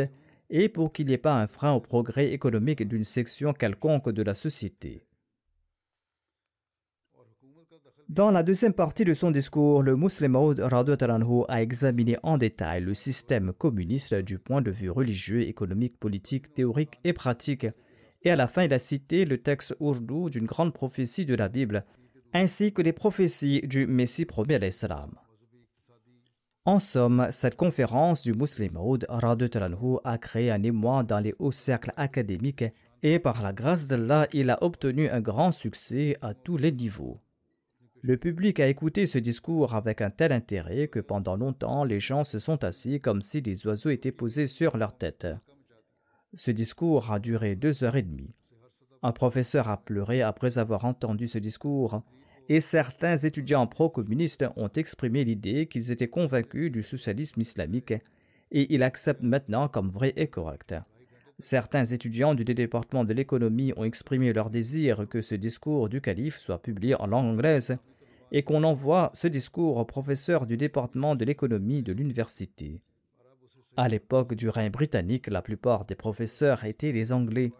et pour qu'il n'y ait pas un frein au progrès économique d'une section quelconque de la société. Dans la deuxième partie de son discours, le musulman Maud a examiné en détail le système communiste du point de vue religieux, économique, politique, théorique et pratique. Et à la fin, il a cité le texte ourdou d'une grande prophétie de la Bible ainsi que les prophéties du Messie premier à l'Islam. En somme, cette conférence du Muslim Maud a créé un émoi dans les hauts cercles académiques et par la grâce d'Allah, il a obtenu un grand succès à tous les niveaux. Le public a écouté ce discours avec un tel intérêt que pendant longtemps les gens se sont assis comme si des oiseaux étaient posés sur leur tête. Ce discours a duré deux heures et demie. Un professeur a pleuré après avoir entendu ce discours et certains étudiants pro-communistes ont exprimé l'idée qu'ils étaient convaincus du socialisme islamique et ils acceptent maintenant comme vrai et correct. Certains étudiants du département de l'économie ont exprimé leur désir que ce discours du calife soit publié en langue anglaise et qu'on envoie ce discours au professeur du département de l'économie de l'université. À l'époque du règne britannique, la plupart des professeurs étaient les Anglais.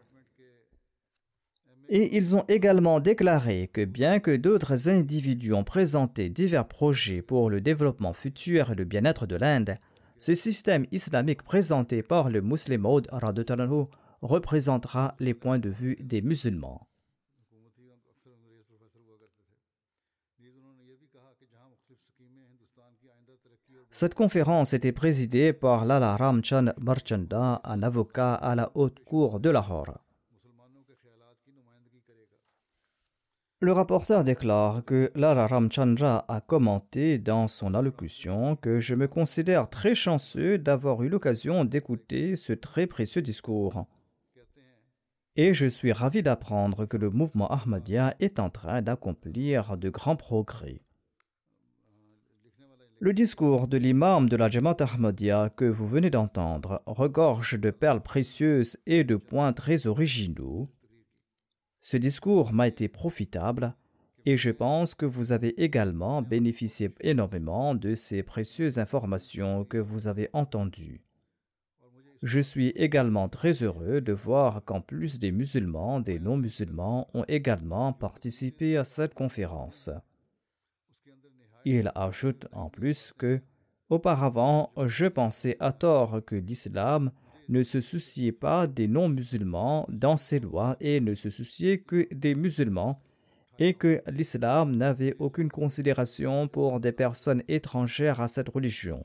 Et ils ont également déclaré que bien que d'autres individus ont présenté divers projets pour le développement futur et le bien-être de l'Inde, ce système islamique présenté par le Muslim Maud représentera les points de vue des musulmans. Cette conférence était présidée par Lala Ramchan Marchanda, un avocat à la haute cour de Lahore. Le rapporteur déclare que Lala Ramchandra a commenté dans son allocution que je me considère très chanceux d'avoir eu l'occasion d'écouter ce très précieux discours. Et je suis ravi d'apprendre que le mouvement Ahmadiyya est en train d'accomplir de grands progrès. Le discours de l'imam de la Jamaat Ahmadiyya que vous venez d'entendre regorge de perles précieuses et de points très originaux ce discours m'a été profitable et je pense que vous avez également bénéficié énormément de ces précieuses informations que vous avez entendues. Je suis également très heureux de voir qu'en plus des musulmans, des non-musulmans ont également participé à cette conférence. Il ajoute en plus que, auparavant, je pensais à tort que l'islam ne se souciait pas des non-musulmans dans ses lois et ne se souciait que des musulmans et que l'islam n'avait aucune considération pour des personnes étrangères à cette religion.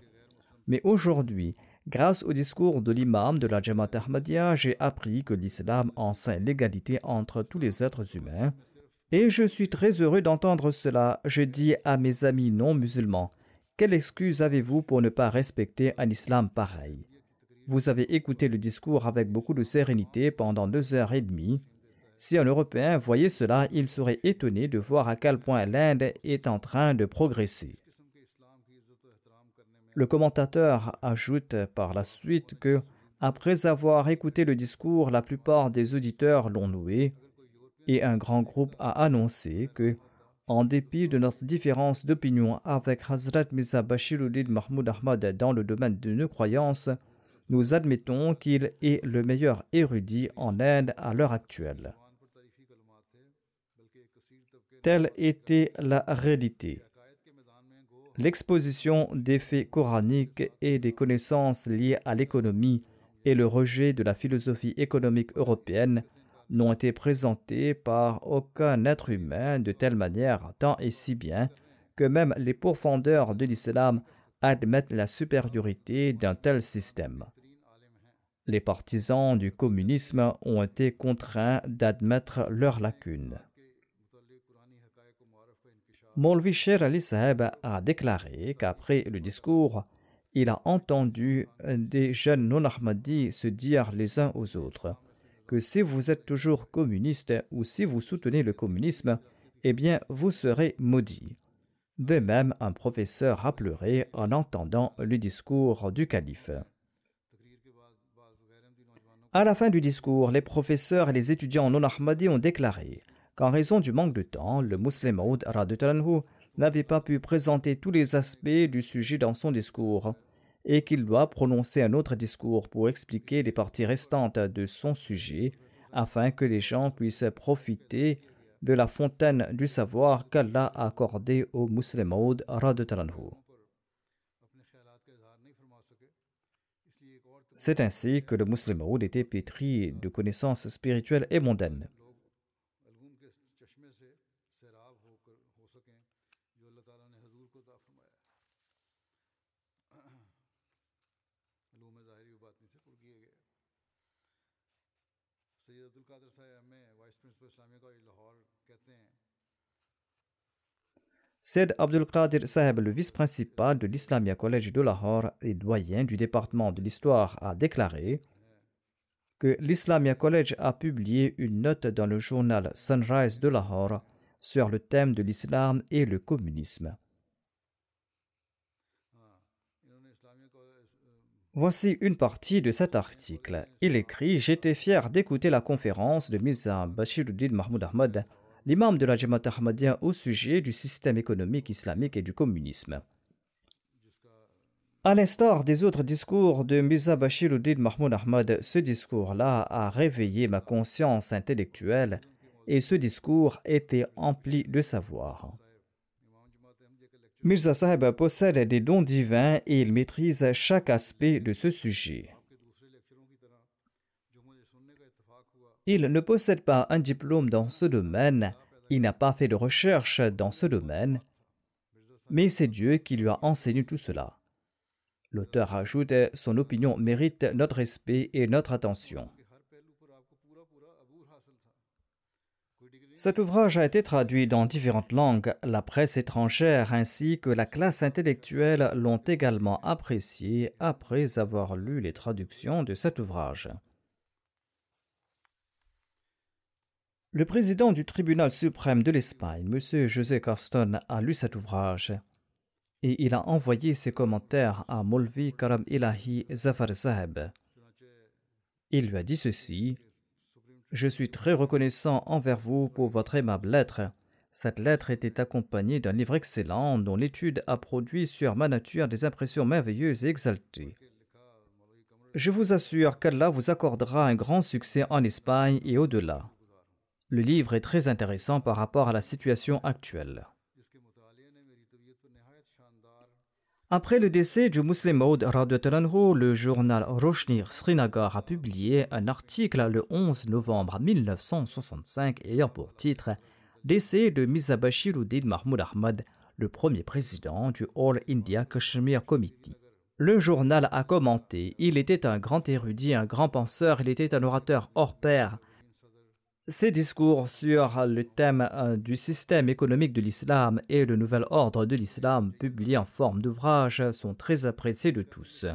Mais aujourd'hui, grâce au discours de l'imam de la Jamaat Ahmadiyya, j'ai appris que l'islam enseigne l'égalité entre tous les êtres humains. Et je suis très heureux d'entendre cela. Je dis à mes amis non musulmans, quelle excuse avez-vous pour ne pas respecter un islam pareil? Vous avez écouté le discours avec beaucoup de sérénité pendant deux heures et demie. Si un Européen voyait cela, il serait étonné de voir à quel point l'Inde est en train de progresser. Le commentateur ajoute par la suite que, après avoir écouté le discours, la plupart des auditeurs l'ont loué, et un grand groupe a annoncé que, en dépit de notre différence d'opinion avec Hazrat Mirza Bashiruddin Mahmoud Ahmad dans le domaine de nos croyances, nous admettons qu'il est le meilleur érudit en Inde à l'heure actuelle. Telle était la réalité. L'exposition des faits coraniques et des connaissances liées à l'économie et le rejet de la philosophie économique européenne n'ont été présentés par aucun être humain de telle manière, tant et si bien que même les profondeurs de l'islam admettent la supériorité d'un tel système les partisans du communisme ont été contraints d'admettre leurs lacunes. Molvi Sher Ali a déclaré qu'après le discours, il a entendu des jeunes non-Ahmadis se dire les uns aux autres que si vous êtes toujours communiste ou si vous soutenez le communisme, eh bien vous serez maudits. De même, un professeur a pleuré en entendant le discours du calife. À la fin du discours, les professeurs et les étudiants non ahmadis ont déclaré qu'en raison du manque de temps, le musulman Maud n'avait pas pu présenter tous les aspects du sujet dans son discours et qu'il doit prononcer un autre discours pour expliquer les parties restantes de son sujet afin que les gens puissent profiter de la fontaine du savoir qu'Allah a accordée au musulman Maud C'est ainsi que le musulman était pétri de connaissances spirituelles et mondaines. Said Abdul Qadir Saheb, le vice-principal de l'Islamia College de Lahore et doyen du département de l'histoire, a déclaré que l'Islamia College a publié une note dans le journal Sunrise de Lahore sur le thème de l'islam et le communisme. Voici une partie de cet article. Il écrit J'étais fier d'écouter la conférence de Mirza Bashiruddin Mahmoud Ahmad, l'imam de la Jamaat Ahmadiyya, au sujet du système économique islamique et du communisme. À l'instar des autres discours de Mirza Bashiruddin Mahmoud Ahmad, ce discours-là a réveillé ma conscience intellectuelle et ce discours était empli de savoir. Mirza Sahib possède des dons divins et il maîtrise chaque aspect de ce sujet. Il ne possède pas un diplôme dans ce domaine, il n'a pas fait de recherche dans ce domaine, mais c'est Dieu qui lui a enseigné tout cela. L'auteur ajoute Son opinion mérite notre respect et notre attention. Cet ouvrage a été traduit dans différentes langues. La presse étrangère ainsi que la classe intellectuelle l'ont également apprécié après avoir lu les traductions de cet ouvrage. Le président du tribunal suprême de l'Espagne, M. José Caston, a lu cet ouvrage et il a envoyé ses commentaires à Molvi Karam Ilahi Zafar. Il lui a dit ceci je suis très reconnaissant envers vous pour votre aimable lettre. Cette lettre était accompagnée d'un livre excellent dont l'étude a produit sur ma nature des impressions merveilleuses et exaltées. Je vous assure qu'Allah vous accordera un grand succès en Espagne et au-delà. Le livre est très intéressant par rapport à la situation actuelle. Après le décès du Muslim Maud le journal Roshni Srinagar a publié un article le 11 novembre 1965 ayant pour titre Décès de Mizabashiruddin Mahmoud Ahmad, le premier président du All India Kashmir Committee. Le journal a commenté Il était un grand érudit, un grand penseur, il était un orateur hors pair, ces discours sur le thème euh, du système économique de l'islam et le nouvel ordre de l'islam, publiés en forme d'ouvrage, sont très appréciés de tous.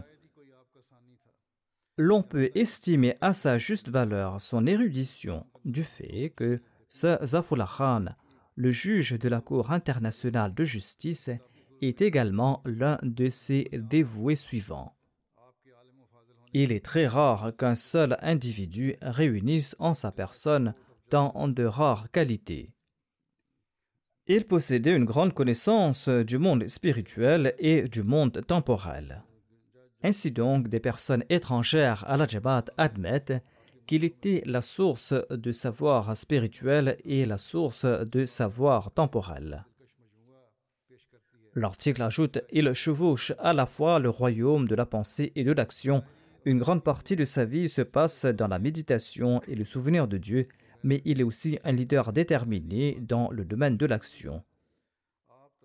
L'on peut estimer à sa juste valeur son érudition du fait que ce Zafullah Khan, le juge de la Cour internationale de justice, est également l'un de ses dévoués suivants. Il est très rare qu'un seul individu réunisse en sa personne tant de rares qualités. Il possédait une grande connaissance du monde spirituel et du monde temporel. Ainsi donc, des personnes étrangères à la Jabhat admettent qu'il était la source de savoir spirituel et la source de savoir temporel. L'article ajoute Il chevauche à la fois le royaume de la pensée et de l'action une grande partie de sa vie se passe dans la méditation et le souvenir de Dieu, mais il est aussi un leader déterminé dans le domaine de l'action.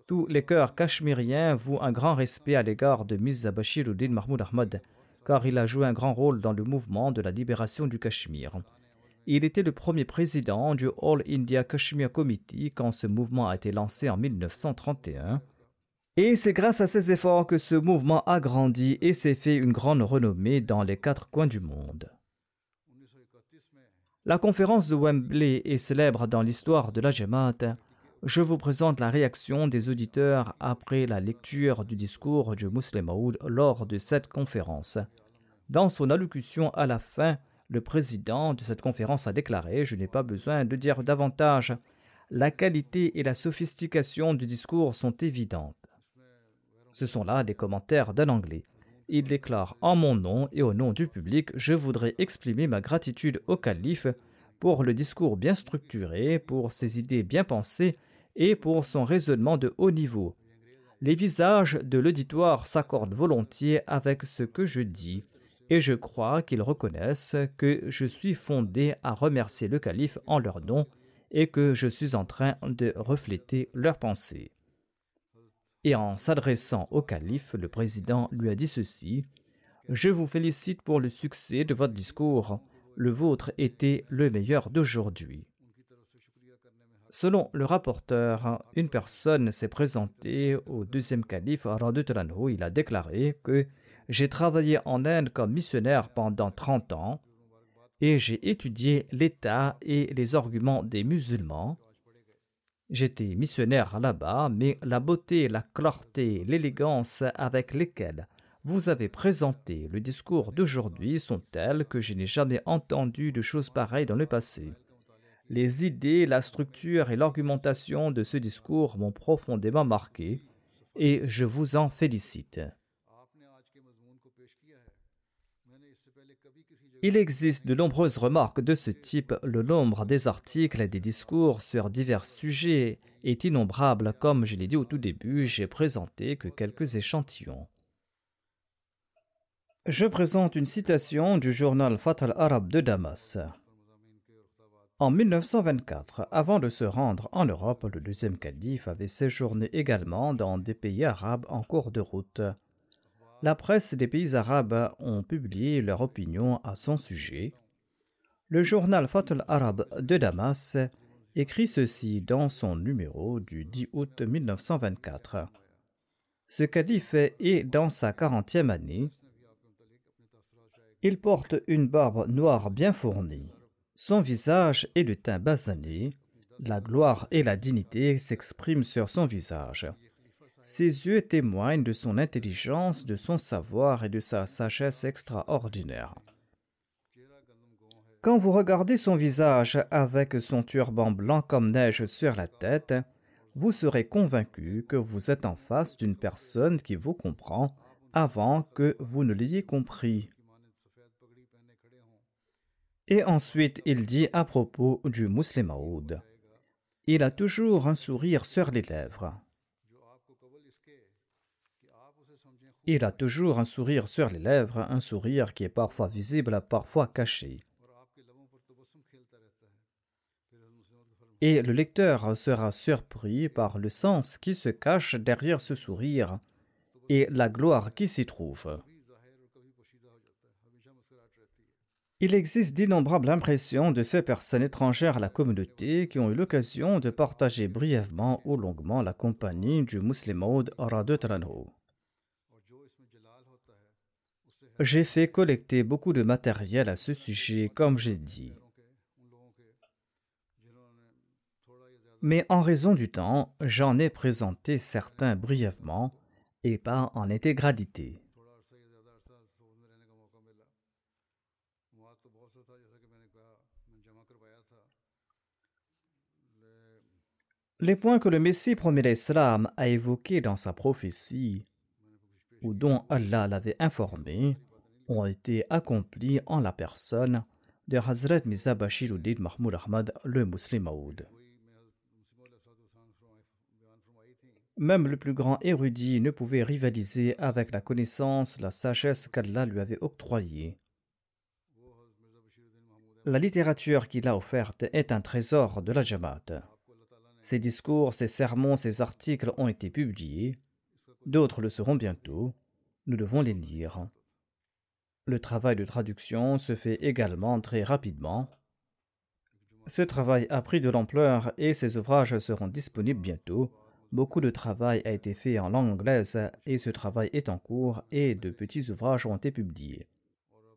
Tous les cœurs cachemiriens vouent un grand respect à l'égard de Mirza Bashiruddin Mahmoud Ahmad, car il a joué un grand rôle dans le mouvement de la libération du Cachemire. Il était le premier président du All India Kashmir Committee quand ce mouvement a été lancé en 1931 et c'est grâce à ses efforts que ce mouvement a grandi et s'est fait une grande renommée dans les quatre coins du monde. La conférence de Wembley est célèbre dans l'histoire de la Jamaat. Je vous présente la réaction des auditeurs après la lecture du discours du Muslim Maud lors de cette conférence. Dans son allocution à la fin, le président de cette conférence a déclaré Je n'ai pas besoin de dire davantage. La qualité et la sophistication du discours sont évidentes. Ce sont là des commentaires d'un anglais. Il déclare En mon nom et au nom du public, je voudrais exprimer ma gratitude au calife pour le discours bien structuré, pour ses idées bien pensées et pour son raisonnement de haut niveau. Les visages de l'auditoire s'accordent volontiers avec ce que je dis, et je crois qu'ils reconnaissent que je suis fondé à remercier le calife en leur nom et que je suis en train de refléter leurs pensées. Et en s'adressant au calife, le président lui a dit ceci Je vous félicite pour le succès de votre discours. Le vôtre était le meilleur d'aujourd'hui. Selon le rapporteur, une personne s'est présentée au deuxième calife, Radutranhu. Il a déclaré que j'ai travaillé en Inde comme missionnaire pendant 30 ans et j'ai étudié l'état et les arguments des musulmans J'étais missionnaire là-bas, mais la beauté, la clarté, l'élégance avec lesquelles vous avez présenté le discours d'aujourd'hui sont telles que je n'ai jamais entendu de choses pareilles dans le passé. Les idées, la structure et l'argumentation de ce discours m'ont profondément marqué et je vous en félicite. Il existe de nombreuses remarques de ce type. Le nombre des articles et des discours sur divers sujets est innombrable. Comme je l'ai dit au tout début, j'ai présenté que quelques échantillons. Je présente une citation du journal Fatal arabe de Damas. En 1924, avant de se rendre en Europe, le deuxième calife avait séjourné également dans des pays arabes en cours de route. La presse des pays arabes ont publié leur opinion à son sujet. Le journal Fatul Arab de Damas écrit ceci dans son numéro du 10 août 1924. Ce calife est dans sa quarantième année. Il porte une barbe noire bien fournie. Son visage est de teint basané. La gloire et la dignité s'expriment sur son visage. Ses yeux témoignent de son intelligence, de son savoir et de sa sagesse extraordinaire. Quand vous regardez son visage avec son turban blanc comme neige sur la tête, vous serez convaincu que vous êtes en face d'une personne qui vous comprend avant que vous ne l'ayez compris. Et ensuite, il dit à propos du musulman Il a toujours un sourire sur les lèvres. Il a toujours un sourire sur les lèvres, un sourire qui est parfois visible, parfois caché. Et le lecteur sera surpris par le sens qui se cache derrière ce sourire et la gloire qui s'y trouve. Il existe d'innombrables impressions de ces personnes étrangères à la communauté qui ont eu l'occasion de partager brièvement ou longuement la compagnie du musulman Talanho. J'ai fait collecter beaucoup de matériel à ce sujet, comme j'ai dit. Mais en raison du temps, j'en ai présenté certains brièvement et pas en intégralité. Les points que le Messie premier l'Islam a évoqués dans sa prophétie, ou dont Allah l'avait informé, ont été accomplis en la personne de Hazrat Mirza Bashiruddin Mahmoud Ahmad, le musulman Maoud. Même le plus grand érudit ne pouvait rivaliser avec la connaissance, la sagesse qu'Allah lui avait octroyée. La littérature qu'il a offerte est un trésor de la Jamaat. Ses discours, ses sermons, ses articles ont été publiés. D'autres le seront bientôt. Nous devons les lire. Le travail de traduction se fait également très rapidement. Ce travail a pris de l'ampleur et ces ouvrages seront disponibles bientôt. Beaucoup de travail a été fait en langue anglaise et ce travail est en cours et de petits ouvrages ont été publiés.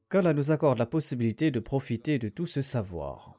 Qu'Allah nous accorde la possibilité de profiter de tout ce savoir.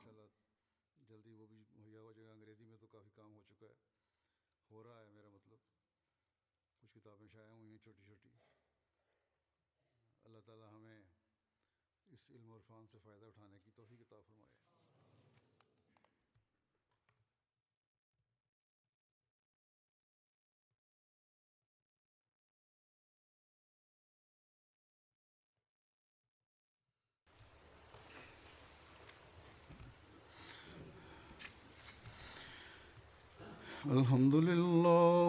الحمد لله